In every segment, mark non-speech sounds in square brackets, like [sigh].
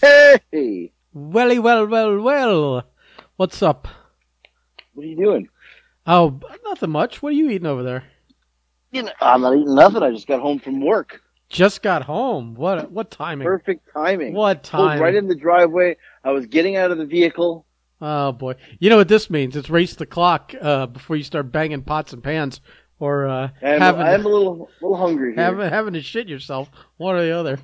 Hey, Welly, well, well, well. What's up? what are you doing? Oh, nothing much. What are you eating over there? You know, I'm not eating nothing. I just got home from work. Just got home. What? What timing? Perfect timing. What Pulled time? right in the driveway. I was getting out of the vehicle. Oh boy. You know what this means? It's race the clock uh, before you start banging pots and pans or uh, And having I'm a little, little hungry here. having having to shit yourself. One or the other.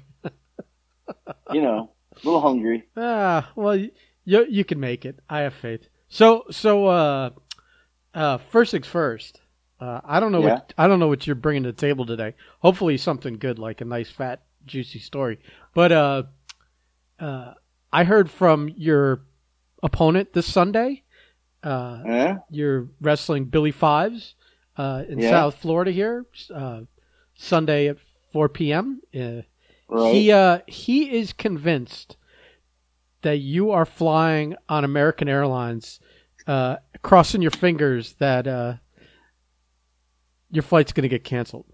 You know, a little hungry. Ah, well, you you can make it. I have faith. So so uh, uh, first things first. Uh, I don't know Yeah. what I don't know what you're bringing to the table today. Hopefully something good, like a nice fat juicy story. But uh, uh, I heard from your opponent this Sunday. Uh, Huh? you're wrestling Billy Fives uh, in Yeah. South Florida here uh, Sunday at 4 p.m. Right. he uh, he is convinced that you are flying on American Airlines, uh, crossing your fingers that uh, your flight's going to get canceled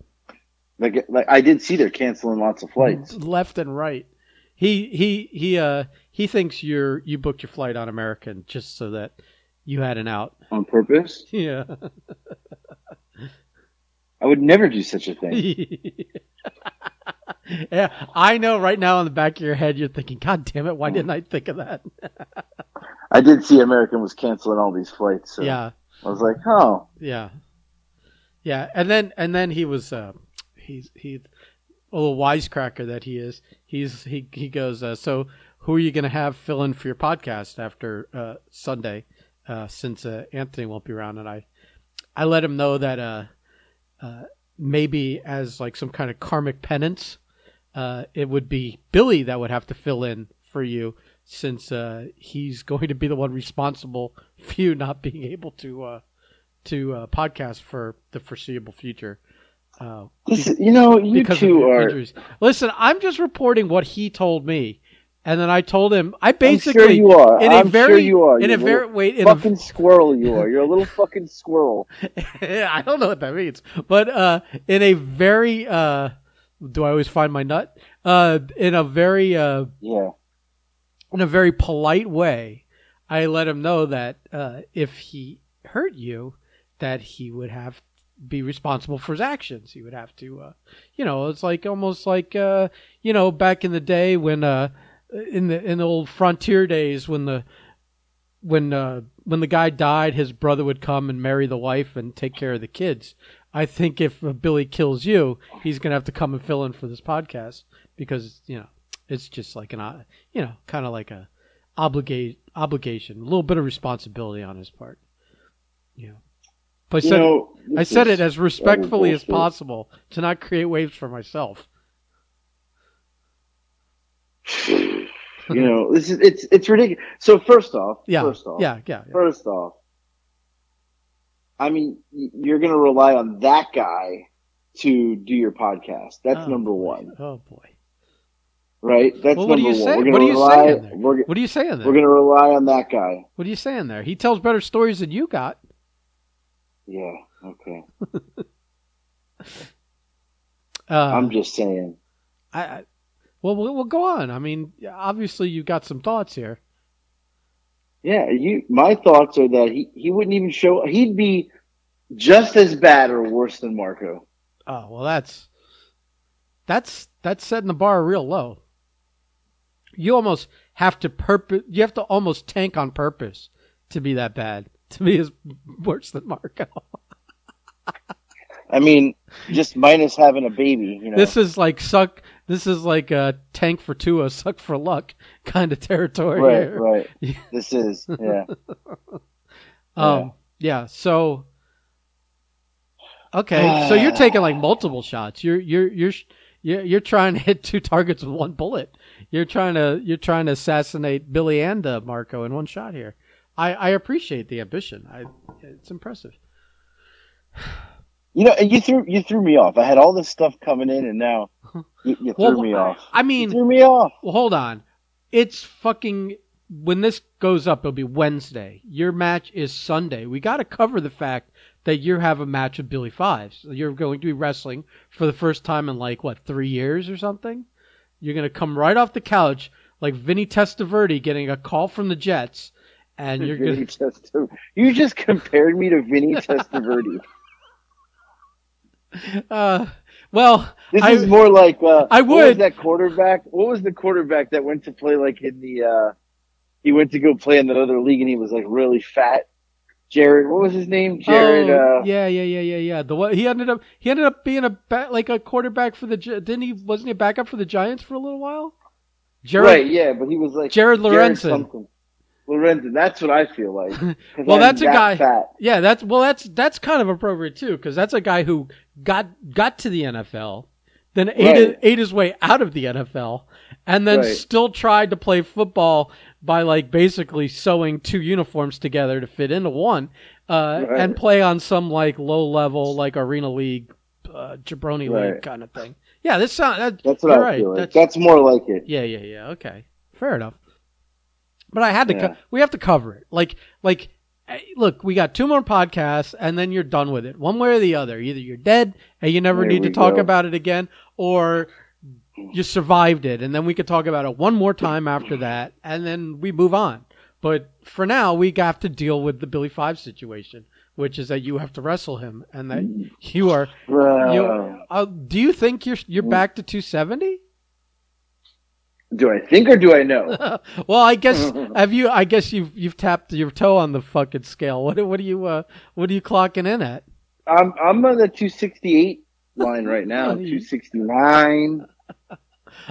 like, like I did see they're canceling lots of flights. left and right. He he he uh he thinks you're you booked your flight on American just so that you had an out. On purpose? Yeah. I would never do such a thing. [laughs] [laughs] yeah, I know. Right now, in the back of your head, you're thinking, "God damn it! Why didn't I think of that?" [laughs] I did see American was canceling all these flights. So Yeah, I was like, oh, yeah, yeah. And then, and then he was, uh, he's he, a little wisecracker that he is. He's he he goes. Uh, so, who are you going to have fill in for your podcast after uh, Sunday? Uh, since uh, Anthony won't be around, and I, I let him know that uh, uh, maybe as like some kind of karmic penance, uh, it would be Billy that would have to fill in for you since uh, he's [laughs] going to be the one responsible [laughs] for you not being able to uh, to uh, podcast for the foreseeable future. Uh, is, you know, you two are. injuries. Listen, I'm just reporting what he told me, and then I told him I I'm basically sure you are. in I'm very sure you are. in you a very wait in a fucking squirrel. You are. You're a little fucking squirrel. [laughs] I don't know what that means, but uh, in a very uh, do I always find my nut? Uh, in a very uh, Yeah. in a very polite way, I let him know that uh, if he hurt you, that he would have be responsible for his actions. He would have to, uh, you know, it's like almost like uh, you know back in the day when uh, in the in the old frontier days when the when uh, when the guy died, his brother would come and marry the wife and take care of the kids. I think if Billy kills you, he's gonna have to come and fill in for this podcast because you know it's just like an uh, you know kind of like a obligate obligation, a little bit of responsibility on his part. You know, but I said know, I said it as respectfully as possible to not create waves for myself. [sighs] you know, this is it's it's ridiculous. So first off, Yeah, first off, yeah, yeah. yeah. first off, I mean, you're going to rely on that guy to do your podcast. That's Oh, number boy. one, Oh boy. right? That's Well, what are number you one. saying? We're What gonna are you rely, saying there? We're, What are you saying there? we're going to rely on that guy. What are you saying there? He tells better stories than you got. Yeah. Okay. [laughs] Uh, I'm just saying. I, I well, we'll we'll go on. I mean, obviously you've got some thoughts here. Yeah. You. My thoughts are that he he wouldn't even show. He'd be just as bad or worse than Marco. Oh well, that's that's that's setting the bar real low. You almost have to purpose. You have to almost tank on purpose to be that bad. To be as worse than Marco. I mean, just minus having a baby. You know. This is like suck. This is like a tank for Tua, suck for luck [laughs] kind of territory. right. here. Right. [laughs] Yeah. This is. Yeah. [laughs] Um. Yeah. So. Okay, so you're [sighs] taking like multiple shots. You're you're you're you're you're trying to hit two targets with one bullet. You're trying to you're trying to assassinate Billy and uh, Marco in one shot here. I I appreciate the ambition. I it's impressive. [sighs] You know, and you threw you threw me off. I had all this stuff coming in, and now you, you threw Well, me off. I You mean, threw me off. Well, hold on. It's fucking. When this goes up, it'll be Wednesday. Your match is Sunday. We got to cover the fact that you have a match with Billy Fives. You're going to be wrestling for the first time in like what three years or something. You're going to come right off the couch like Vinny Testaverde getting a call from the Jets, and you're gonna You just compared me to Vinny [laughs] Testaverde. uh, well, This I- is more like uh, I What was would. that quarterback? What was the quarterback that went to play like in the? uh He went to go play in that other league, and he was like really fat. Jared, what was his name? Jared. oh, uh, yeah, yeah, yeah, yeah, yeah. The one he ended up he ended up being a ba- like a quarterback for the didn't he? Wasn't he a backup for the Giants for a little while? Jared, right, yeah, but he was like Jared Lorenzen. something. Lorenzen, that's what I feel like. [laughs] Well, I'm that's a that guy- Fat. Yeah, that's well, that's that's kind of appropriate too, because that's a guy who got got to the NFL, then ate Right. ate his way out of the NFL, and then Right. still tried to play football by like basically sewing two uniforms together to fit into one, uh, Right. and play on some like low level like arena league, uh, jabroni league kind of thing. Yeah, this sound that, That's what I right. feel like. That's, That's, more like it. yeah, yeah, yeah. Okay, fair enough. But I had to. Yeah. Co- we have to cover it. Like, like, eh, look, we got two more podcasts, and then you're done with it. One way or the other. Either you're dead and you never There need to talk go. about it again, or you survived it, and then we could talk about it one more time after that, and then we move on. But for now, we have to deal with the Billy Five situation, which is that you have to wrestle him, and that you are. You, uh, do you think you're you're back to 270? Do I think or do I know? [laughs] well, I guess [laughs] have you? I guess you've you've tapped your toe on the fucking scale. What what are you uh what are you clocking in at? I'm I'm on the 268 line right now. [laughs] Oh, 269.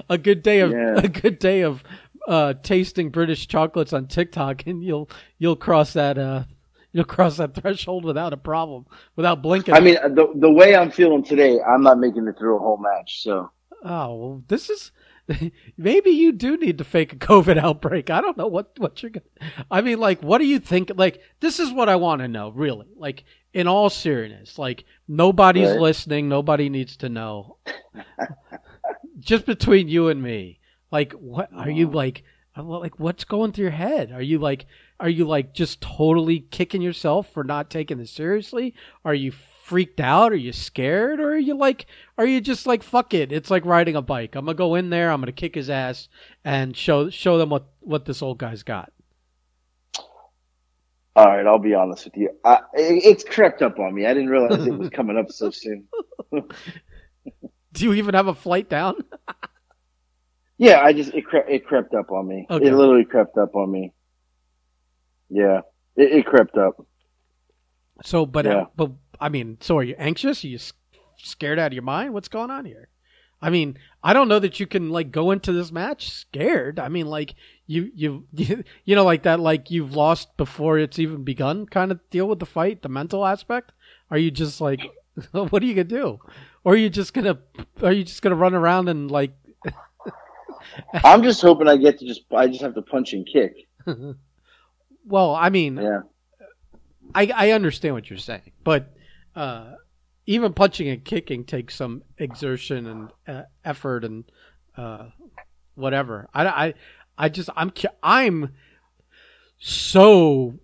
A good day of Yeah. a good day of uh tasting British chocolates on TikTok, and you'll you'll cross that uh you'll cross that threshold without a problem, without blinking. I mean, the the way I'm feeling today, I'm not making it through a whole match. So oh, well, this is. [laughs] Maybe you do need to fake a COVID outbreak. I don't know what what you're gonna. I mean, like, what do you think? Like, this is what I want to know, really. Like, in all seriousness, like, nobody's Right. listening. Nobody needs to know. [laughs] Just between you and me, like, what are you like? uh, Like, what's going through your head? Are you like, are you like just totally kicking yourself for not taking this seriously? Are you freaked out? Are you scared? Or are you like, are you just like, fuck it? It's like riding a bike. I'm gonna go in there. I'm gonna kick his ass and show show them what what this old guy's got. all right, I'll be honest with you. I, it, it's crept up on me. I didn't realize it was [laughs] coming up so soon. Do you even have a flight down? [laughs] Yeah, I just it cre- it crept up on me. Okay. It literally crept up on me. Yeah, it, it crept up. So, but Yeah. but I mean, so are you anxious? Are you scared out of your mind? What's going on here? I mean, I don't know that you can like go into this match scared. I mean, like you you [laughs] you know like that like you've lost before it's even begun kind of deal with the fight, the mental aspect. Are you just like [laughs] what are you going to do? Or are you just going to are you just going to run around and like [laughs] I'm just hoping I get to just I just have to punch and kick. well, I mean, Yeah. I, I understand what you're saying, but uh, even punching and kicking takes some exertion and uh, effort and uh, whatever. I, I, I just I'm I'm so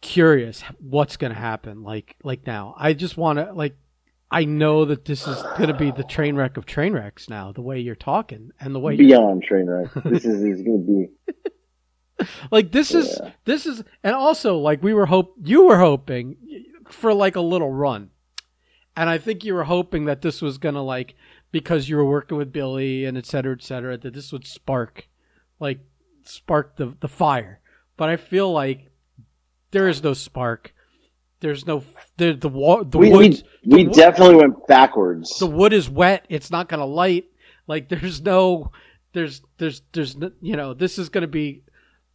curious what's going to happen. Like like now, I just want to like I know that this is going to be the train wreck of train wrecks now. The way you're talking and the way you're Beyond train wreck. This is, is going to be. [laughs] like this is Yeah. this is and also like we were hope you were hoping for like a little run and i think you were hoping that this was gonna like because you were working with billy and et cetera et cetera that this would spark like spark the the fire. But i feel like there is no spark. There's no the the, wa- the We, woods we, we the wo- definitely went backwards. the wood is wet. It's not gonna light. Like there's no there's there's there's you know this is gonna be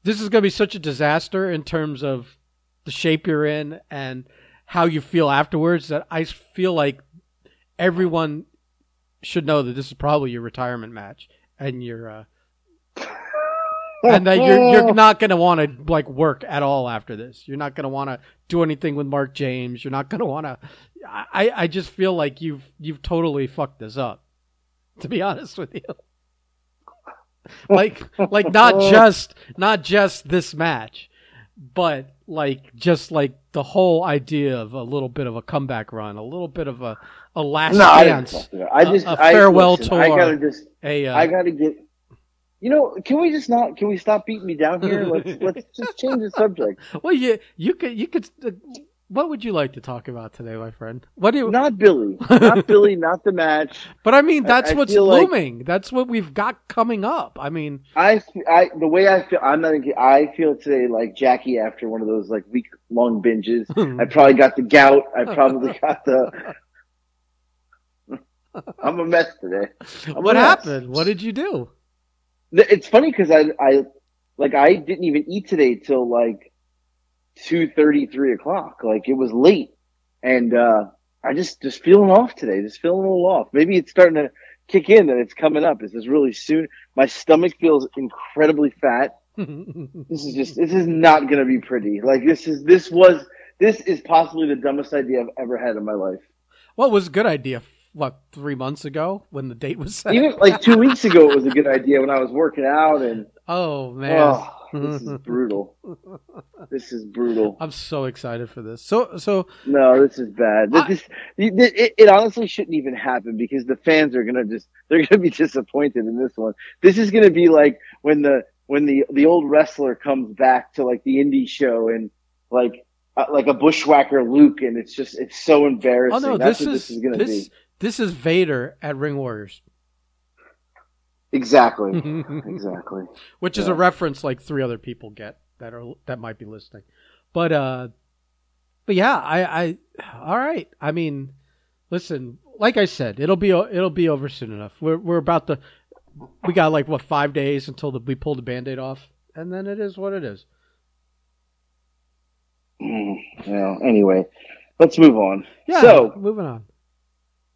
this is gonna be such a disaster in terms of the shape you're in and how you feel afterwards that i feel like everyone should know that this is probably your retirement match and you're uh and that you're you're not going to want to like work at all after this. You're not going to want to do anything with Mark James. You're not going to want to. I I just feel like you've you've totally fucked this up. To be honest with you, like like not [laughs] just not just this match, but like just like the whole idea of a little bit of a comeback run, a little bit of a a last no, I didn't chance, fuck it up. I just a I, farewell listen, I tour. gotta just a uh, I gotta get You know, can we just not? Can we stop beating me down here? Let's [laughs] let's just change the subject. Well, you you could you could. What would you like to talk about today, my friend? What do you? Not Billy, not [laughs] Billy, not the match. But I mean, that's I what's feel like- looming. That's what we've got coming up. I mean, I, I, the way I feel, I'm not. I feel today like Jackie after one of those like week long binges. [laughs] I probably got the gout. I probably [laughs] got the. I'm a mess today. I'm what happened? What did you do? It's funny because I, I, like I didn't even eat today till like two thirty, three o'clock. Like it was late, and uh I just just feeling off today. Just feeling a little off. Maybe it's starting to kick in that it's coming up. This Is really soon? My stomach feels incredibly fat. [laughs] This is just this is not going to be pretty. Like this is this was this is possibly the dumbest idea I've ever had in my life. what was a good idea? What three months ago when the date was set? Even like two weeks ago, it was a good idea when I was working out, and [laughs] oh man, oh, this is [laughs] brutal. This is brutal. I'm so excited for this. So so No, this is bad. I- This, this it, it honestly shouldn't even happen because the fans are gonna just they're gonna be [laughs] disappointed in this one. This is gonna be like when the when the the old wrestler comes back to like the indie show and like uh, like a bushwhacker Luke, and it's just it's so embarrassing. oh no, That's this what is this is gonna this be. this is Vader at Ring Warriors, Exactly. [laughs] Exactly. Which exactly. is a reference like three other people get that are that might be listening. But uh, but yeah, I I [sighs] all right. I mean, listen, like I said, it'll be it'll be over soon enough. We're we're about to we got like what five days until the, we pull the band-aid off, and then it is what it is. Mm, well, anyway, let's move on. Yeah. So moving on.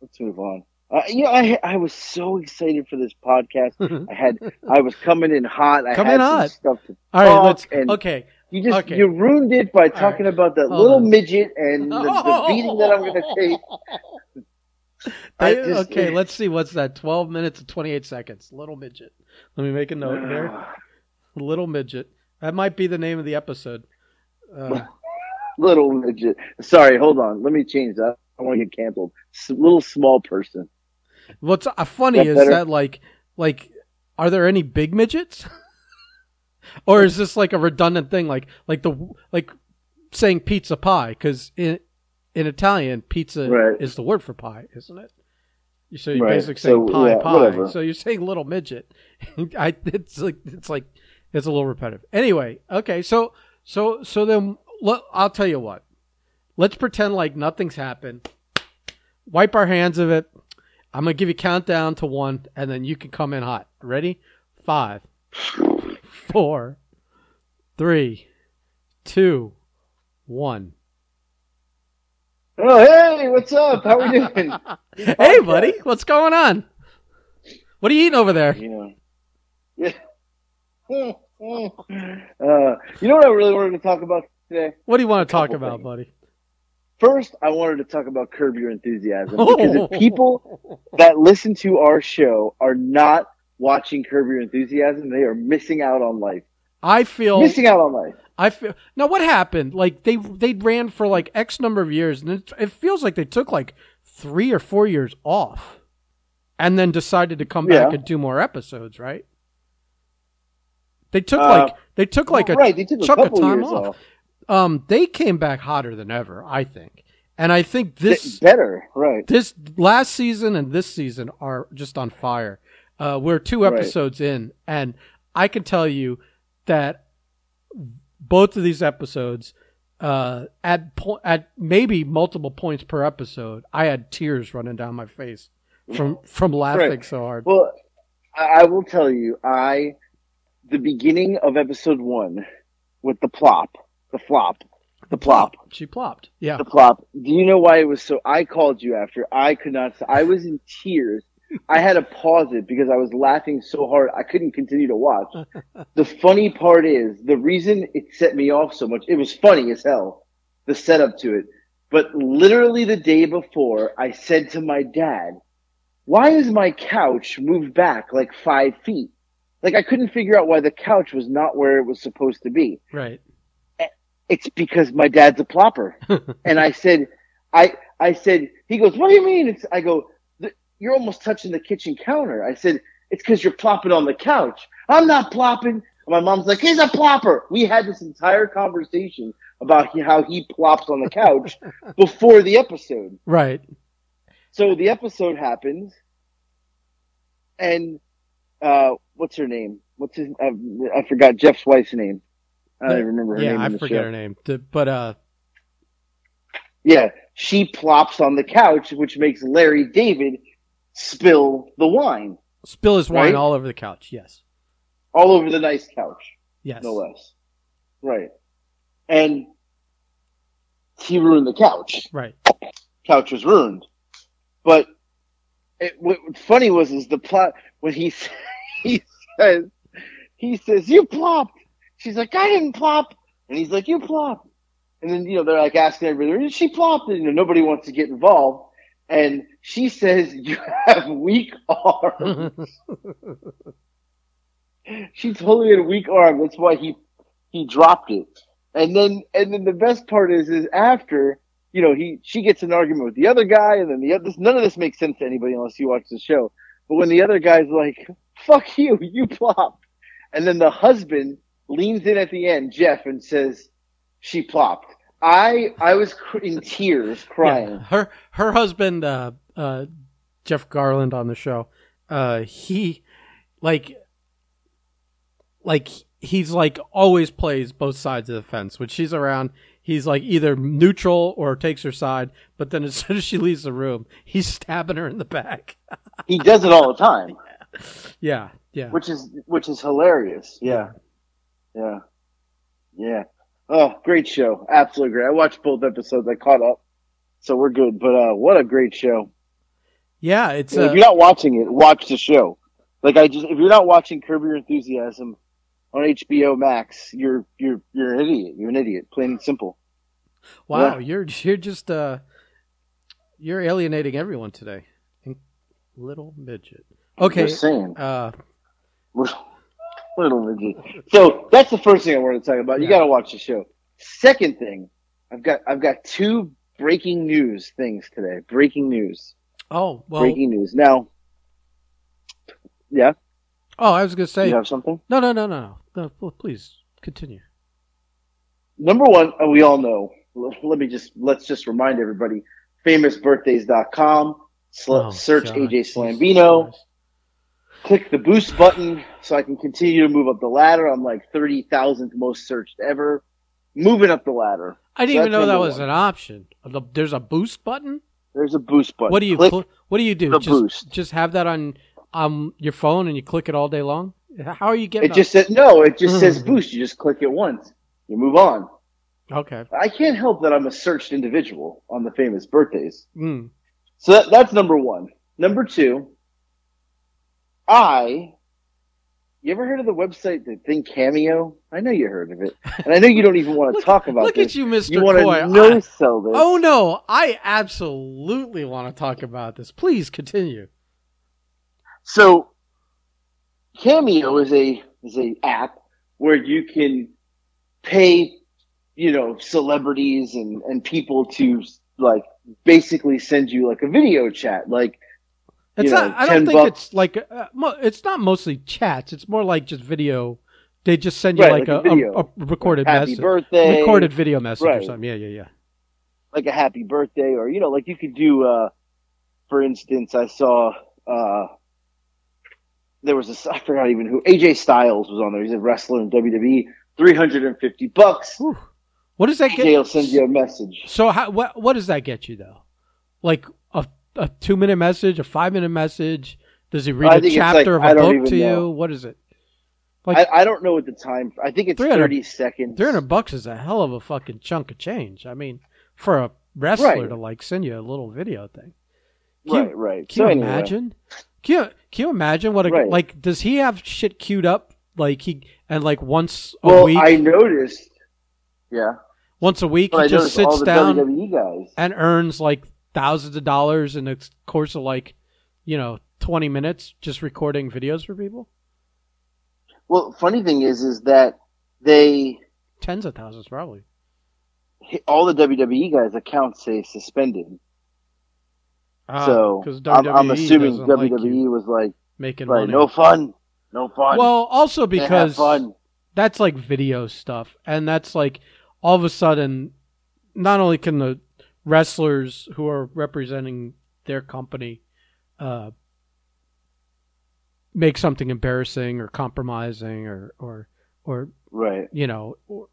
let's move on. Uh, you know, I I was so excited for this podcast. [laughs] I had I was coming in hot. I Come had in hot. stuff to All right, let's. Okay, you just okay. you ruined it by right. talking about that Hold little on. midget and the, the [laughs] beating that I'm going to take. I just- okay, let's see. What's that? Twelve minutes and twenty-eight seconds. Little midget. Let me make a note there. [sighs] Little midget. That might be the name of the episode. Uh, [laughs] little midget. Sorry, hold on. Let me change that. I want to get canceled. S- little small person. What's uh, funny is better? that like, like, are there any big midgets? [laughs] or is this like a redundant thing? Like, like the like saying pizza pie because in in Italian, pizza Right. is the word for pie, isn't it? So you're Right. basically saying So, pie yeah, pie. whatever. So you're saying little midget. [laughs] I it's like it's like it's a little repetitive. Anyway, okay, so so so then look, I'll tell you what. Let's pretend like nothing's happened. Wipe our hands of it. I'm gonna give you countdown to one, and then you can come in hot. Ready? Five, four, three, two, one. Oh, hey, what's up? How we doing? [laughs] Hey, buddy, what's going on? What are you eating over there? You know. Yeah. [laughs] uh, you know what I really wanted to talk about today? What do you want to talk about, things. buddy? First, I wanted to talk about Curb Your Enthusiasm [laughs] because if people that listen to our show are not watching Curb Your Enthusiasm, they are missing out on life. I feel Missing out on life. I feel now. What happened? Like they they ran for like X number of years, and it, it feels like they took like three or four years off, and then decided to come back Yeah. and do more episodes. Right? They took Uh, like they took like a right, they took a chunk of couple time years off. off. Um, they came back hotter than ever. I think, and I think this Th- better, right? this last season and this season are just on fire. Uh, we're two Right. episodes in, and I can tell you that both of these episodes, uh, at po- at maybe multiple points per episode, I had tears running down my face from from laughing Right. so hard. Well, I I will tell you, I the beginning of episode one with the plop, the flop, the plop, She plopped. Yeah. the plop. Do you know why it was so? I called you after. I could not. I was in tears. I had to pause it because I was laughing so hard I couldn't continue to watch. [laughs] the funny part is the reason it set me off so much. It was funny as hell, the setup to it. But literally the day before, I said to my dad, "Why is my couch moved back like five feet?" Like I couldn't figure out why the couch was not where it was supposed to be Right. It's because my dad's a plopper. [laughs] and I said, I, I said, he goes, what do you mean? It's, I go, you're almost touching the kitchen counter. I said, it's because you're plopping on the couch. I'm not plopping. My mom's like, he's a plopper. We had this entire conversation about how he plops on the couch [laughs] before the episode. Right. So the episode happens, and uh, what's her name? What's his? Uh, I forgot Jeff's wife's name. I don't even remember her yeah, name. I forget show. her name. But uh, Yeah, she plops on the couch, which makes Larry David spill the wine spill his wine Right? all over the couch. Yes. all over the nice couch, Yes. no less. Right, and he ruined the couch. Right. couch was ruined. But it, what what funny was is the plot when he he [laughs] says he says you plopped. She's like I didn't plop, and he's like you plop. And then you know they're like asking everybody, she plopped, and you know nobody wants to get involved. And she says you have weak arms. [laughs] she totally had a weak arm. That's why he he dropped it. And then and then the best part is is after you know he she gets an argument with the other guy, and then the other none of this makes sense to anybody unless you watch the show. But when the other guy's like, "Fuck you, you plop. and then the husband leans in at the end, Jeff, and says, "She plopped." I I was cr- in tears, crying. Yeah. Her her husband, uh, uh, Jeff Garlin on the show, uh, he like like he's like always plays both sides of the fence. When she's around, he's like either neutral or takes her side. But then as [laughs] soon as she leaves the room, he's stabbing her in the back. He does it all the time. [laughs] Yeah, yeah. which is which is hilarious. Yeah, yeah, yeah. Yeah. Oh, great show! Absolutely great. I watched both episodes. I caught up, so we're good. But uh, what a great show! Yeah, it's if uh, you're not watching it, watch the show. Like I just, if you're not watching Curb Your Enthusiasm on HBO Max, you're you're you're an idiot. You're an idiot, plain and simple. wow. yeah. You're you're just uh, you're alienating everyone today. Little midget. Okay. Just saying. Uh, Little midget. So that's the first thing I wanted to talk about. You Yeah. got to watch the show. Second thing, I've got I've got two breaking news things today. Breaking news. oh well. breaking news. Now, yeah, Oh, I was gonna say you have something. no, no, no, no, no. no please continue. Number one, uh, we all know. Let me just let's just remind everybody: famousbirthdays.com. Sl- Oh, search God, AJ Slambino. Click the boost button so I can continue to move up the ladder. I'm like thirty thousandth most searched ever. Moving up the ladder. I didn't So even know that was one. an option. There's a boost button. There's a boost button. What do you click? cl- What do you do? the just boost. just have that on on your phone and you click it all day long. How are you getting? it just says no. It just says [laughs] boost. You just click it once. You move on. okay. I can't help that I'm a searched individual on the famous birthdays. Mm. So that, that's number one. Number two, I. You ever heard of the website, the thing Cameo? I know you heard of it, and I know you don't even want to [laughs] Look- talk about Look this. at you, Mister You want to no sell this? oh no, I absolutely want to talk about this. Please continue. So, Cameo is a is a app where you can pay, you know, celebrities and and people to like basically send you like a video chat, like It's You know, not. I don't think bucks. it's like. Uh, mo- it's not mostly chats. It's more like just video. They just send you Right, like, like a, a a, recorded happy message, birthday, recorded video message or something. Yeah, yeah, yeah. like a happy birthday or you know like you could do uh for instance i saw uh there was a i forgot even who aj styles was on there he's a wrestler in wwe 350 bucks Whew. What does that aj get? will send you a message So how, what what does that get you though? Like a two minute message, a five minute message? Does he read a chapter like- of a book to know. you? What is it? Like I, I don't know what the time i think it's 300 30 seconds three hundred bucks is a hell of a fucking chunk of change. I mean, for a wrestler Right. to like send you a little video thing. Can you- right right Can so you anyway, imagine? Can you can you imagine what a Right. like? Does he have shit queued up like he and like once a well week? i noticed yeah once a week but i he just sits down wwe guys and earns like thousands of dollars in the course of like you know 20 minutes just recording videos for people well funny thing is is that they tens of thousands probably all the wwe guys accounts say suspended Ah, so I'm, I'm WWE assuming doesn't like WWE was like, making Right. money. No fun. No fun. well, also because fun. that's like video stuff, and that's like all of a sudden, not only can the wrestlers who are representing their company uh, make something embarrassing or compromising or or or Right. you know or,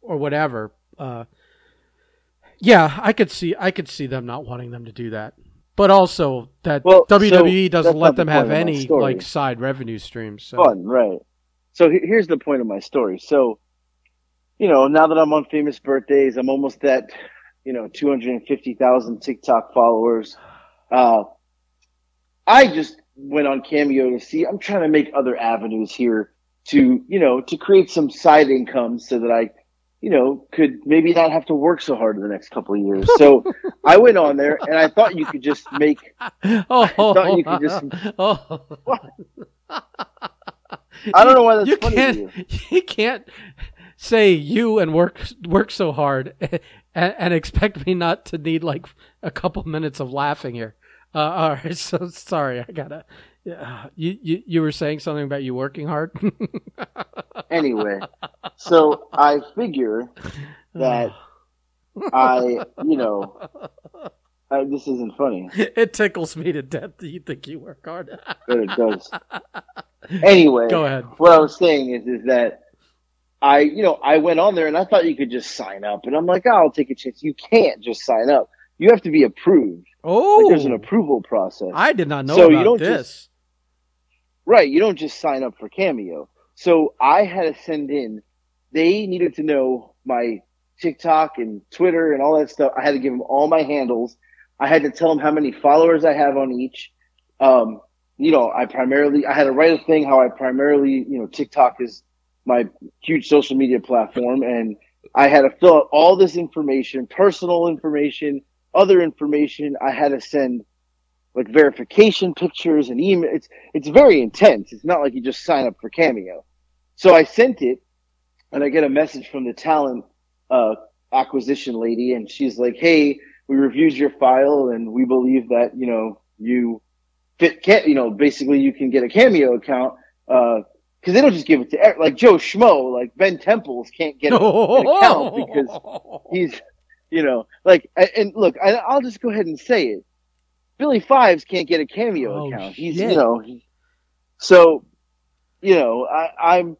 or whatever. Uh, yeah, I could see I could see them not wanting them to do that, but also that Well, so WWE doesn't let not the them have point of my any like side revenue streams. So. fun, right? So here's the point of my story. So, you know, now that I'm on famous birthdays, I'm almost at, you know, 250,000 TikTok followers. Uh, I just went on Cameo to see, I'm trying to make other avenues here to, you know, to create some side income so that I, you know, could maybe not have to work so hard in the next couple of years. So [laughs] I went on there and I thought you could just make, [laughs] Oh, thought you could just- [laughs] oh. I don't know why that's you funny can't, to you. You can't say you and work work so hard and, and expect me not to need like a couple minutes of laughing here. Uh, all right, [laughs] so sorry, I gotta. Yeah, you, you you were saying something about you working hard. [laughs] anyway, so I figure that [sighs] I, you know, I, this isn't funny, it tickles me to death that you think you work hard. but it does. [laughs] Anyway, Go ahead. what I was saying is, is that I, you know, I went on there and I thought you could just sign up, and I'm like, oh, I'll take a chance. You can't just sign up. You have to be approved. Oh, Like there's an approval process. I did not know So you about don't this. Right, you don't just sign up for Cameo. So I had to send in, they needed to know my TikTok and Twitter and all that stuff. I had to give them all my handles. I had to tell them how many followers I have on each. Um, you know, I primarily, I had to write a thing how I primarily, you know, TikTok is my huge social media platform and I had to fill out all this information, personal information, other information. I had to send like verification pictures and email. It's it's very intense. It's not like you just sign up for Cameo. So I sent it, and I get a message from the talent uh, acquisition lady, and she's like, "Hey, we reviewed your file, and we believe that you know you fit. You know, basically you can get a Cameo account." Because they don't just give it to like Joe Schmo, like Ben Temples can't get [laughs] an account because he's, you know, like, and, look, I, I'll just go ahead and say it. Billy Fives can't get a cameo Oh, account. He's, shit. you know, he, so, you know, I, I'm,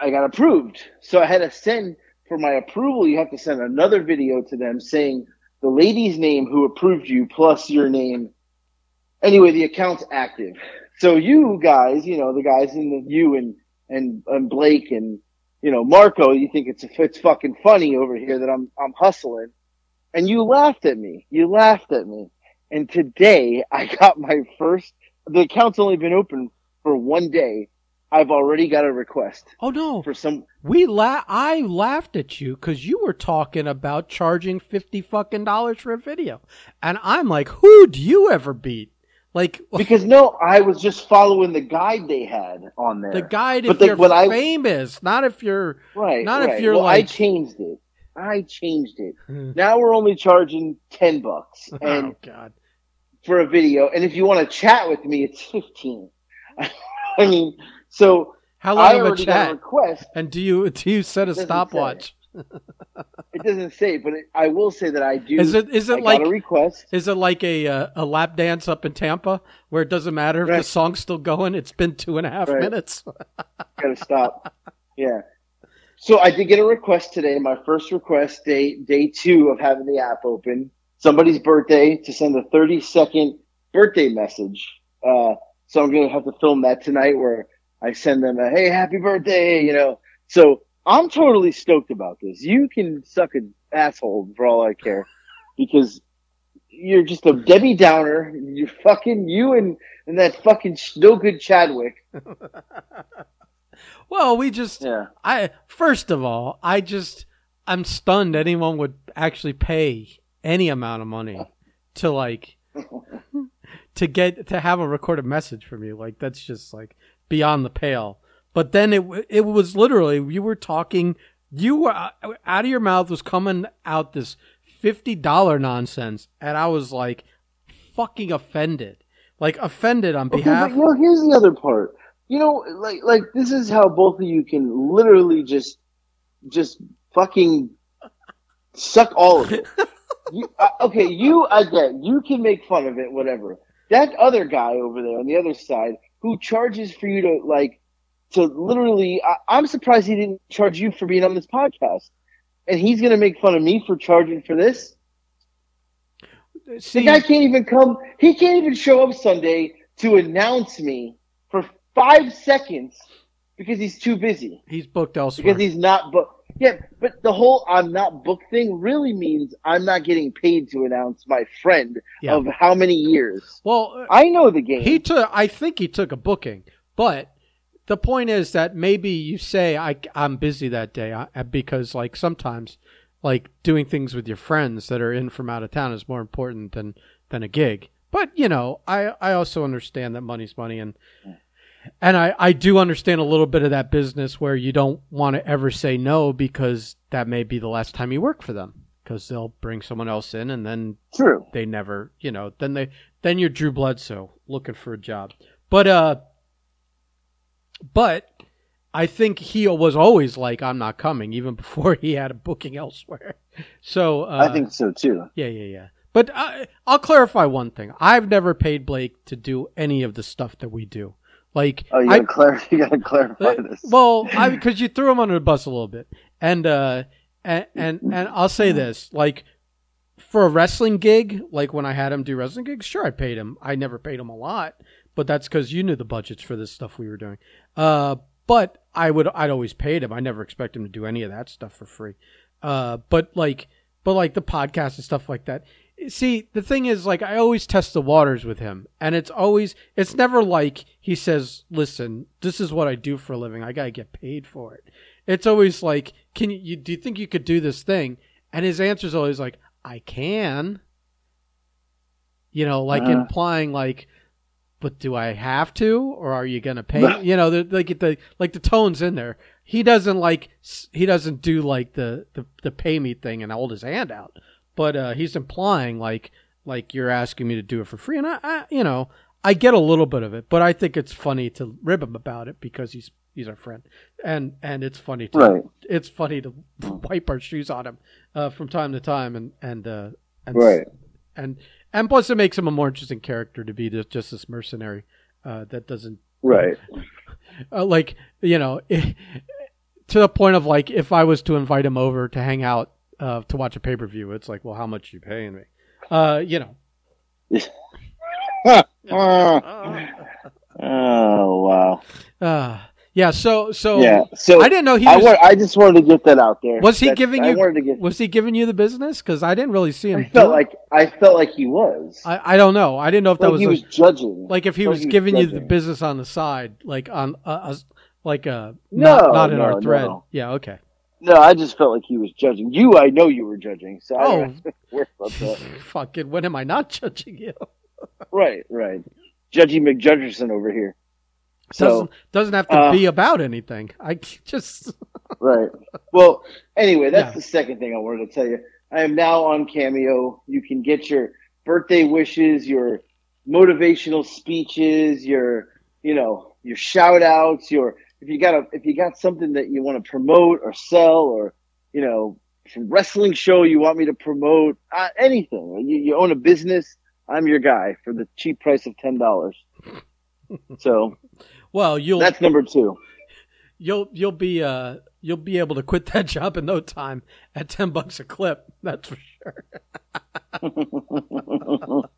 I got approved. So I had to send for my approval. You have to send another video to them saying the lady's name who approved you plus your name. Anyway, the account's active. So you guys, you know, the guys in the, you and, and, and Blake and, you know, Marco, you think it's, it's fucking funny over here that I'm, I'm hustling. And you laughed at me. You laughed at me. And today I got my first, the account's only been open for one day. I've already got a request oh no, for some, we la- I laughed at you because you were talking about charging fifty fucking dollars for a video, and I'm like, who do you ever beat? Like [laughs] because no, I was just following the guide they had on there. the guide But if the- you're when I- famous, not if you're. right. not if you're well, I changed it. I changed it. Hmm. Now we're only charging 10 bucks [laughs] oh, and oh God. for a video. And if you want to chat with me, it's 15. [laughs] I mean, so How I long of a got a chat? request. And do you do you set a stopwatch? It doesn't say, but it, I will say that I do. Is it is I it like a request? is it like a uh, a lap dance up in Tampa where it doesn't matter if the song's still going? It's been two and a half Right. minutes. [laughs] Gotta stop. Yeah. So I did get a request today, my first request, day day two of having the app open. Somebody's birthday to send a 30 second birthday message. Uh, so I'm gonna have to film that tonight where I send them a hey happy birthday, you know. So I'm totally stoked about this. You can suck an asshole for all I care because you're just a Debbie Downer. You fucking you and and that fucking no good Chadwick. [laughs] well, we just Yeah. I first of all, I just I'm stunned anyone would actually pay any amount of money to like [laughs] to get to have a recorded message from you. Like that's just like beyond the pale. But then it it was literally you were talking you were uh, out of your mouth was coming out this $50 nonsense and I was like fucking offended. like offended on behalf. but, you know, here's the other part. You know, like like this is how both of you can literally just just fucking suck all of it. [laughs] you, uh, okay, you I get you can make fun of it, whatever. That other guy over there on the other side who charges for you to like to literally, I, I'm surprised he didn't charge you for being on this podcast, and he's gonna make fun of me for charging for this. The See, guy can't even come. He can't even show up Sunday to announce me for five seconds because he's too busy. he's booked elsewhere. Because he's not booked. Yeah, but the whole "I'm not booked" thing really means I'm not getting paid to announce my friend Yeah. of how many years. well, uh, I know the game. he took. I think he took a booking, but the point is that maybe you say I, I'm busy that day I, because like sometimes like doing things with your friends that are in from out of town is more important than than a gig. But you know, I I also understand that money's money and. And I, I do understand a little bit of that business where you don't want to ever say no because that may be the last time you work for them because they'll bring someone else in and then True. they never, you know, then they then you're Drew Bledsoe looking for a job. But uh but I think he was always like I'm not coming even before he had a booking elsewhere. [laughs] So uh, I think so too. yeah, yeah, yeah. But I, I'll clarify one thing. I've never paid Blake to do any of the stuff that we do. Like Oh, you I, gotta, clar- [laughs] you gotta clarify this. Well, because you threw him under the bus a little bit, and uh, and and and I'll say this: like for a wrestling gig, like when I had him do wrestling gigs, sure, I paid him. I never paid him a lot, but that's because you knew the budgets for this stuff we were doing. Uh, but I would, I'd always paid him. I never expect him to do any of that stuff for free. Uh, but like, but like the podcast and stuff like that. See, the thing is, like, I always test the waters with him, and it's always, it's never like he says, "Listen, this is what I do for a living. I gotta get paid for it." It's always like, "Can you, you do you think you could do this thing?" And his answer is always like, "I can." You know, like Uh. implying like, "But do I have to, or are you gonna pay?" you know, the, like the like the tones in there. He doesn't like he doesn't do like the the, the pay me thing and hold his hand out but uh, he's implying like like you're asking me to do it for free, and I, I, you know, I get a little bit of it, but I think it's funny to rib him about it because he's he's our friend, and and it's funny to Right. it's funny to [laughs] wipe our shoes on him uh, from time to time, and and uh, and Right. and and plus it makes him a more interesting character to be just, just this mercenary uh, that doesn't Right. [laughs] uh, like you know [laughs] to the point of like if I was to invite him over to hang out uh, to watch a pay per view, it's like, well, how much you paying me? Uh, you know. [laughs] oh wow. Uh, yeah. So so yeah. So I didn't know he I, was. wa- I just wanted to get that out there. was he That's- giving I you? get. Was he giving you the business? Because I didn't really see him. I felt like I felt like he was. I, I don't know. I didn't know if that was, he a- was judging. like if he like was he was giving you the business on the side, like on uh, us, like uh, No, not not in no, our thread. no. Yeah. Okay. No, I just felt like he was judging you. I know you were judging, so I Oh. don't have to [laughs] worry about that. [laughs] Fucking. When am I not judging you? [laughs] Right, right. Judgy McJudgerson over here. Doesn't So doesn't have to uh, be about anything. I [laughs] just. right. Well, anyway, that's Yeah. the second thing I wanted to tell you. I am now on Cameo. You can get your birthday wishes, your motivational speeches, your you know your shout outs, your if you got a if you got something that you want to promote or sell or you know some wrestling show you want me to promote uh, anything you, you own a business i'm your guy for the cheap price of ten dollars [laughs] so Well, you'll that's number two you'll you'll be uh you'll be able to quit that [laughs] job in no time at ten bucks a clip. That's for sure. [laughs]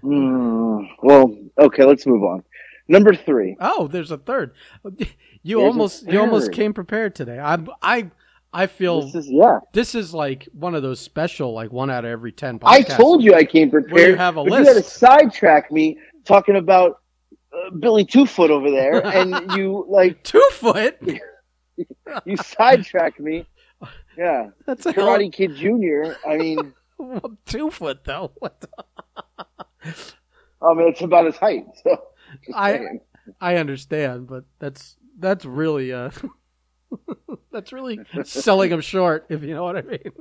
Hmm. well okay let's move on number three Oh, there's a third. [laughs] You There's almost you almost came prepared today. I I I feel this is yeah this is like one of those special, like one out of every ten. Podcasts. i told you i came prepared you have a but you had to sidetrack me talking about uh, billy two foot over there and [laughs] you like two foot. [laughs] you sidetrack me yeah That's a hell. karate kid junior i mean [laughs] Two foot though. What the- I mean, it's about his height. So I- saying. I understand, but that's that's really uh that's really selling him short, if you know what I mean.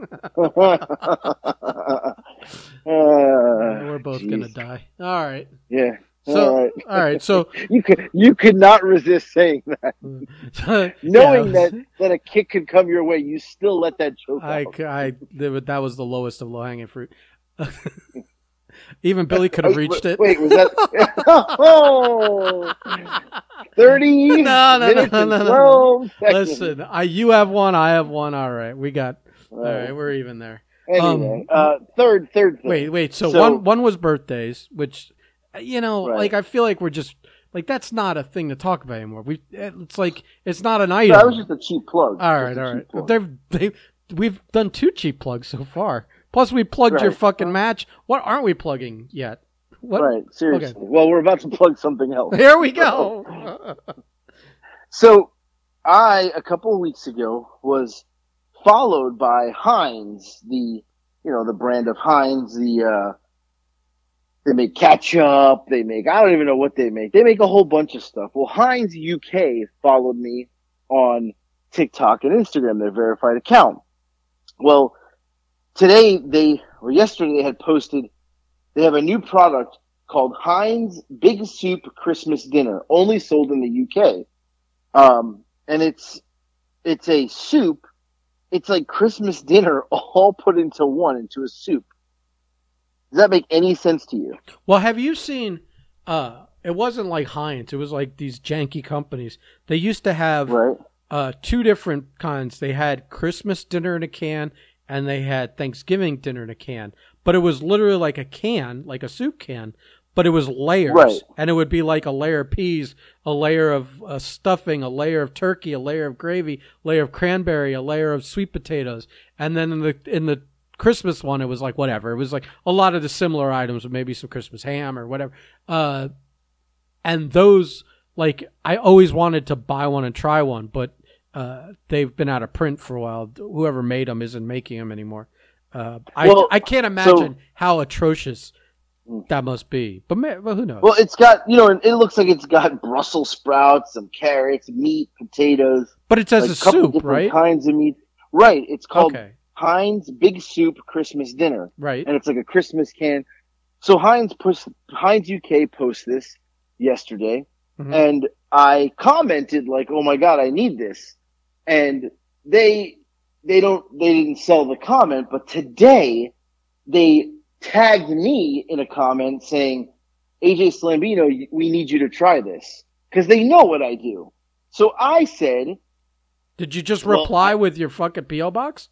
Uh, We're both jeez. gonna die. All right. Yeah. So, all right. all right. So, [laughs] You could you could not resist saying that, [laughs] knowing yeah, that that a kick could come your way. You still let that choke I, out. I- that was the lowest of low hanging fruit. [laughs] Even Billy could have reached it. Wait, was that? oh, 30 No, no, no, minutes no, no, no. 12 seconds. Listen, I, you have one, I have one. All right, we got. All Right. right, we're even there. Anyway, Um, uh, third, third thing. Wait, wait. So, So- one one was birthdays, which you know, Right. like I feel like we're just like that's not a thing to talk about anymore. We it's like it's not an item. that was just a cheap plug. all right, all right. They've they we've done two cheap plugs so far. Plus, we plugged your fucking match. What aren't we plugging yet? What? Right, seriously. Well, we're about to plug something else. Here we go. [laughs] So, I a couple of weeks ago was followed by Heinz, the you know the brand of Heinz. The uh, they make ketchup. They make I don't even know what they make. They make a whole bunch of stuff. Well, Heinz UK followed me on TikTok and Instagram, their verified account. Well, today they or yesterday they had posted they have a new product called Heinz Big Soup Christmas Dinner, only sold in the UK. Um, and it's it's a soup. It's like Christmas dinner [laughs] all put into one into a soup. Does that make any sense to you? well, have you seen? Uh, it wasn't like Heinz. It was like these janky companies. They used to have Right. uh, two different kinds. They had Christmas dinner in a can, and they had Thanksgiving dinner in a can. But it was literally like a can, like a soup can, but it was layers, Right. and it would be like a layer of peas, a layer of uh, stuffing, a layer of turkey, a layer of gravy, a layer of cranberry, a layer of sweet potatoes, and then in the in the Christmas one, it was like whatever. It was like a lot of the similar items, with maybe some Christmas ham or whatever. Uh, and those like I always wanted to buy one and try one, but uh, they've been out of print for a while. Whoever made them isn't making them anymore. Uh, I Well, I can't imagine how atrocious that must be. But, well, who knows? Well, it's got you know, it looks like it's got Brussels sprouts, some carrots, meat, potatoes, but it says like a a couple soup, different right? kinds of meat. Right. It's called Okay, Heinz Big Soup Christmas Dinner. right. and it's like a Christmas can. So Heinz Heinz UK post this yesterday, Mhm. and I commented like, "Oh my god, I need this," and they they don't they didn't sell the comment, but today they tagged me in a comment saying, "AJ Slambino, we need you to try this," because they know what I do. So I said, Did you just well, reply with your fucking PO box?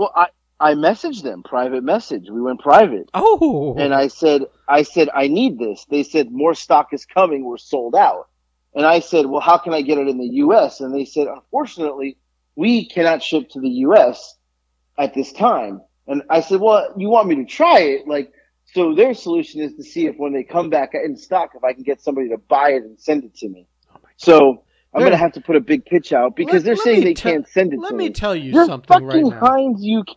"Well, I." I messaged them private message. We went private. Oh, and I said, I said, I need this. They said, more stock is coming. We're sold out. And I said, well, how can I get it in the U.S.? And they said, unfortunately, we cannot ship to the U.S. at this time. And I said, well, you want me to try it? Like, so their solution is to see if when they come back in stock, if I can get somebody to buy it and send it to me. Oh so I'm going to have to put a big pitch out because Let- they're let saying they can't send it let to me me. tell you You're something right fucking now. Heinz UK.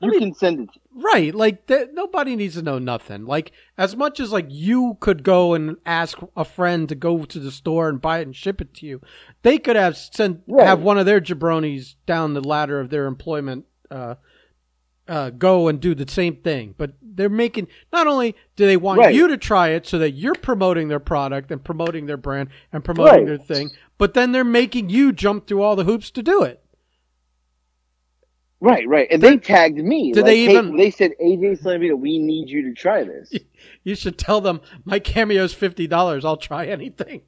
You me- can send it. Right, like th- nobody needs to know nothing. Like as much as like you could go and ask a friend to go to the store and buy it and ship it to you, they could have sent Right. have one of their jabronis down the ladder of their employment uh, uh, go and do the same thing. But they're making not only do they want Right. you to try it so that you're promoting their product and promoting their brand and promoting Right. their thing, but then they're making you jump through all the hoops to do it. Right, right. And they tagged me. Did like, they hey, even- they said, AJ Slambino, we need you to try this. [laughs] You should tell them my cameo's fifty dollars. I'll try anything.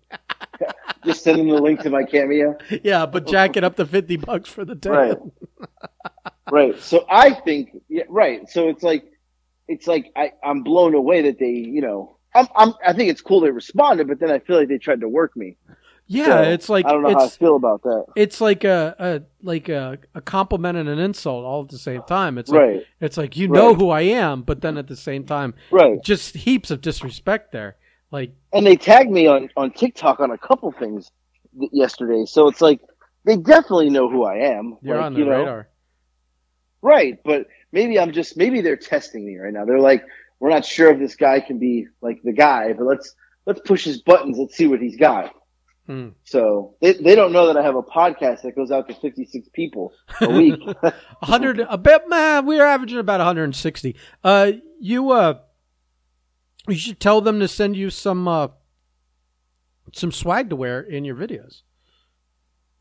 [laughs] Just send them the link to my cameo. [laughs] Yeah, but jack it up to fifty bucks for the day. Right. Right. So I think, yeah, right. So it's like, it's like I, I'm blown away that they, you know, I'm, I'm, I think it's cool they responded, but then I feel like they tried to work me. Yeah, So, it's like I don't know how I it's feel about that. it's like a, a like a, a compliment and an insult all at the same time. It's like, Right. It's like you know who I am, but then at the same time, Right. just heaps of disrespect there. Like And they tagged me on, on TikTok on a couple things yesterday. So it's like, they definitely know who I am. you're Like, on the you know, radar. Right, but maybe I'm just maybe they're testing me right now. They're like, we're not sure if this guy can be like the guy, but let's let's push his buttons. Let's see what he's got. Hmm. So they, they don't know that I have a podcast that goes out to 56 people a [laughs] week. A hundred, a bit, man. We're averaging about 160. Uh, you, uh, you should tell them to send you some, uh, some swag to wear in your videos.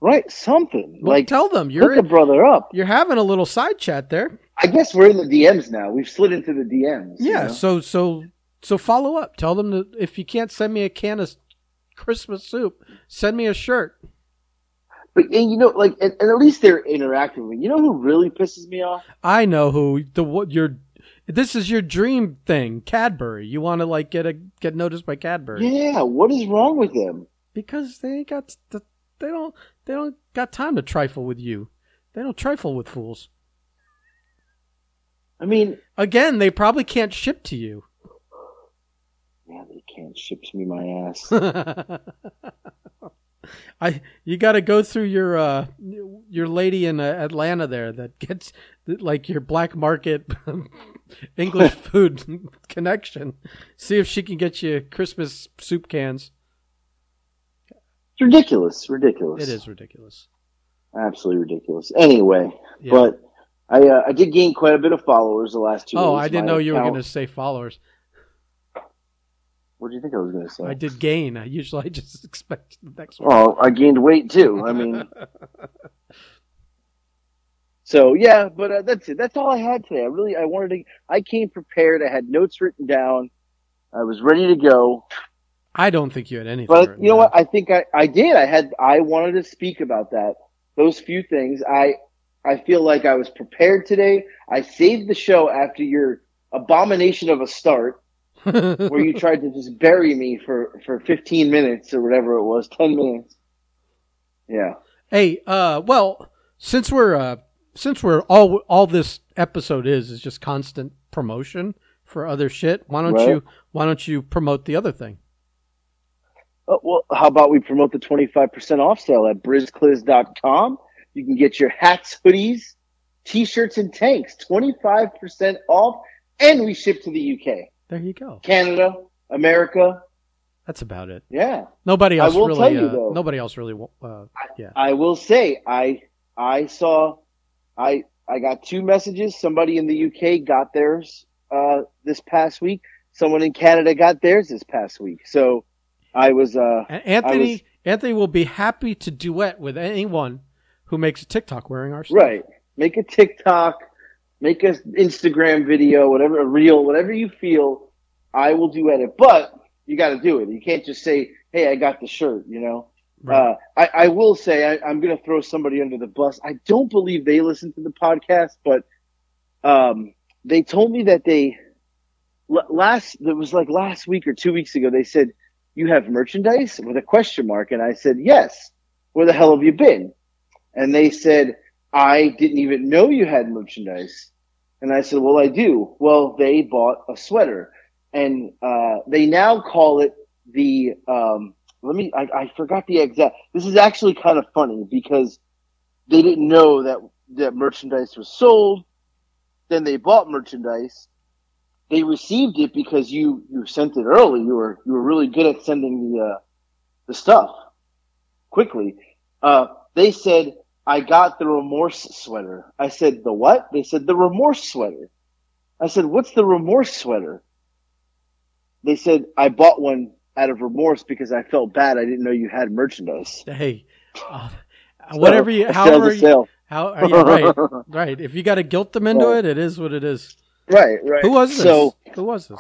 right. Something. Well, like, tell them you're a brother up. you're having a little side chat there. I guess we're in the DMs now. We've slid into the DMs. you Yeah. know? So so so follow up. Tell them to if you can't send me a can of Christmas soup, send me a shirt. But and you know, like, and, and at least they're interacting with me. You know who really pisses me off? I know who the what your this is your dream thing, Cadbury. You want to like get a get noticed by Cadbury Yeah, what is wrong with them? because they ain't got the, they don't they don't got time to trifle with you. They don't trifle with fools. I mean, Again, they probably can't ship to you. Can't ship to me my ass. [laughs] I you got to go through your uh your lady in uh, Atlanta there that gets like your black market [laughs] English food [laughs] connection. See if she can get you Christmas soup cans. It's ridiculous, ridiculous. It is ridiculous. absolutely ridiculous. Anyway, Yeah. but I uh, I did gain quite a bit of followers the last two. oh. I didn't know you were going to say followers. What do you think I was going to say? I did gain. I usually I just expect the next one. Oh, I gained weight too. I mean, [laughs] so yeah, but uh, that's it. That's all I had today. I really, I wanted to. I came prepared. I had notes written down. I was ready to go. I don't think you had anything. But you know down. what? I think I, I did. I had. I wanted to speak about that. Those few things. I, I feel like I was prepared today. I saved the show after your abomination of a start, [laughs] where you tried to just bury me for for 15 minutes or whatever it was, 10 minutes. Yeah. Hey, uh, well, since we're uh, since we're all all this episode is is just constant promotion for other shit. Why don't Right. you Why don't you promote the other thing? Uh, well, how about we promote the 25% off sale at brizzcliz.com? You can get your hats, hoodies, t-shirts, and tanks. 25% off, and we ship to the UK, There you go. Canada, America. That's about it. Yeah. Nobody I else really. you, uh, though. nobody else really. Uh, yeah. I will say, I, I saw, I, I got two messages. Somebody in the UK got theirs, uh, this past week. Someone in Canada got theirs this past week. So I was, uh, Anthony was- Anthony will be happy to duet with anyone who makes a TikTok wearing our stuff. Right. Make a TikTok, make a Instagram video, whatever, a reel, whatever you feel. I will do edit, but you got to do it. You can't just say, "Hey, I got the shirt." You know. Right. Uh, I, I will say I, I'm going to throw somebody under the bus. I don't believe they listen to the podcast, but um, they told me that they last. It was like last week or two weeks ago. They said you have merchandise with a question mark, and I said yes. Where the hell have you been? And they said I didn't even know you had merchandise. And I said, well, I do. Well, they bought a sweater and, uh, they now call it the, um, let me, I, I forgot the exact, this is actually kind of funny because they didn't know that, that merchandise was sold. Then they bought merchandise. They received it because you, you sent it early. You were, you were really good at sending the, uh, the stuff quickly. Uh, they said, I got the remorse sweater. I said, the what? They said, the remorse sweater. I said, what's the remorse sweater? They said, I bought one out of remorse because I felt bad. I didn't know you had merchandise. Hey, uh, [laughs] whatever you, So, however you, sale. how, uh, yeah, right, [laughs] right. If you got to guilt them into Right. it, it is what it is. Right, right. Who was this? So, Who was this?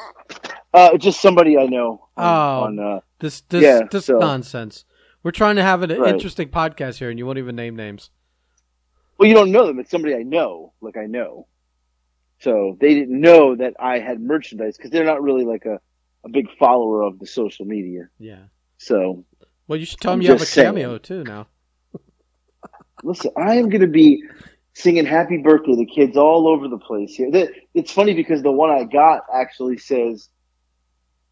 uh, just somebody I know. On, Oh. on, uh, This this Yeah, this so- nonsense. We're trying to have an Right. interesting podcast here, and you won't even name names. Well, you don't know them. It's somebody I know, like I know. So they didn't know that I had merchandise because they're not really like a, a big follower of the social media. Yeah. So Well, you should tell I'm them you have a saying. cameo too now. Listen, I am going to be singing happy birthday to kids all over the place here. It's funny because the one I got actually says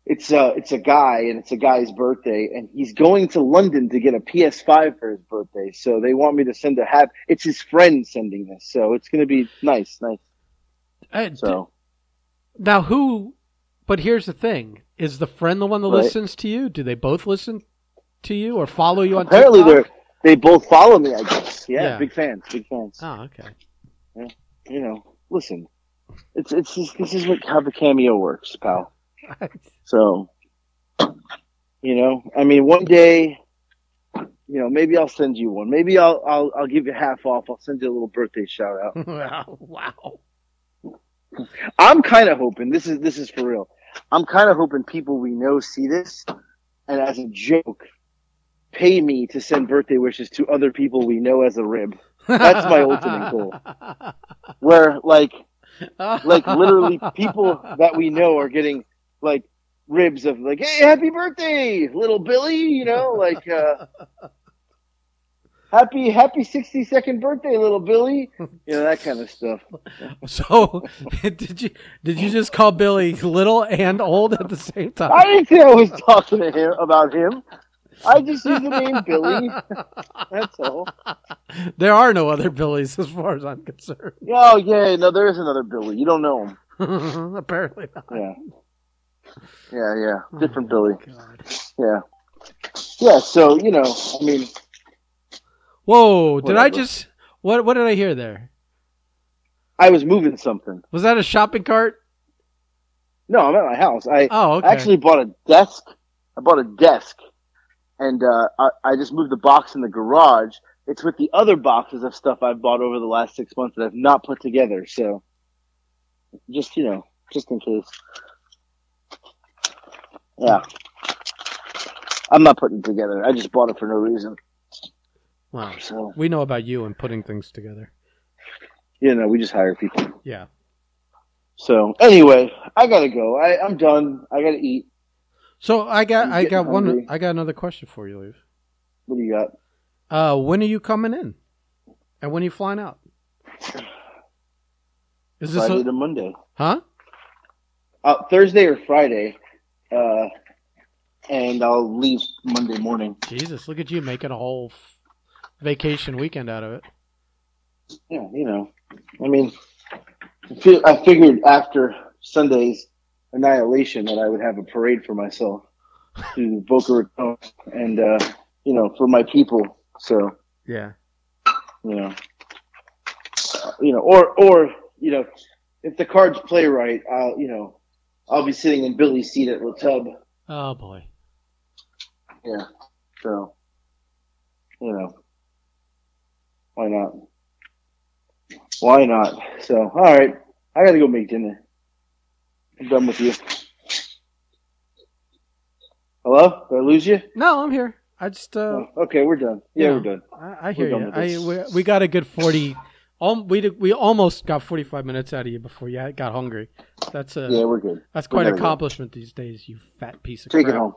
it's a, it's a guy and it's a guy's birthday and he's going to London to get a PS5 for his birthday. So they want me to send a hap. It's his friend sending this. So it's going to be nice, nice. Uh, d- So now who? But here's the thing: is the friend the one that Right. listens to you? Do they both listen to you or follow you on Apparently, TikTok? they're they both follow me. I guess. Yeah, Yeah. big fans. Big fans. Oh, okay. Yeah, You know, listen, it's it's just, this is what how the cameo works, pal. So, you know, I mean, one day, you know, maybe I'll send you one. Maybe I'll I'll I'll give you half off. I'll send you a little birthday shout out. [laughs] wow. wow. I'm kind of hoping this is this is for real. I'm kind of hoping people we know see this, and as a joke, pay me to send birthday wishes to other people we know as a rib. That's my ultimate goal. [laughs] Where like like literally people that we know are getting like ribs of like, hey, happy birthday, little Billy, you know, like uh [laughs] happy happy sixty second birthday, little Billy. You know, that kind of stuff. [laughs] So, [laughs] did you did you just call Billy little and old at the same time? I didn't say I was talking to him about him. I just used the name Billy. That's all. There are no other Billies as far as I'm concerned. Oh yeah, no, there is another Billy. You don't know him. Apparently not. Yeah. Yeah, yeah. Different Billy. God. Yeah. Yeah, so, you know, I mean Whoa! Did I just what? What did I hear there? I was moving something. Was that a shopping cart? No, I'm at my house. I Oh, okay. actually bought a desk. I bought a desk, and uh, I, I just moved the box in the garage. It's with the other boxes of stuff I've bought over the last six months that I've not put together. So, just you know, just in case. Yeah, I'm not putting it together. I just bought it for no reason. wow. So We know about you and putting things together. you know, we just hire people. Yeah. So anyway, I gotta go. I, I'm done. I gotta eat. So I got I'm I got getting one. I got another question for you, Leave. What do you got? Uh, when are you coming in? And when are you flying out? Is this Friday a, to Monday. huh? Uh, Thursday or Friday, uh, and I'll leave Monday morning. Jesus, look at you making a whole vacation weekend out of it. Yeah, you know, I mean, I I figured after Sunday's annihilation that I would have a parade for myself to Boca Raton and uh, you know for my people. So Yeah. you know, uh, you know, or or you know, if the cards play right, I'll you know, I'll be sitting in Billy's seat at La Tub. Oh boy. Yeah. So, you know, why not? Why not? So, all right, I gotta go make dinner. I'm done with you. Hello? Did I lose you? No, I'm here. I just uh, Oh, okay, we're done. Yeah, yeah. we're done. I, I hear done you. I we, we got a good forty. Um, we did, we almost got forty five minutes out of you before you got hungry. That's a Yeah, we're good. that's quite an accomplishment these days. You fat piece of Take crap. it home.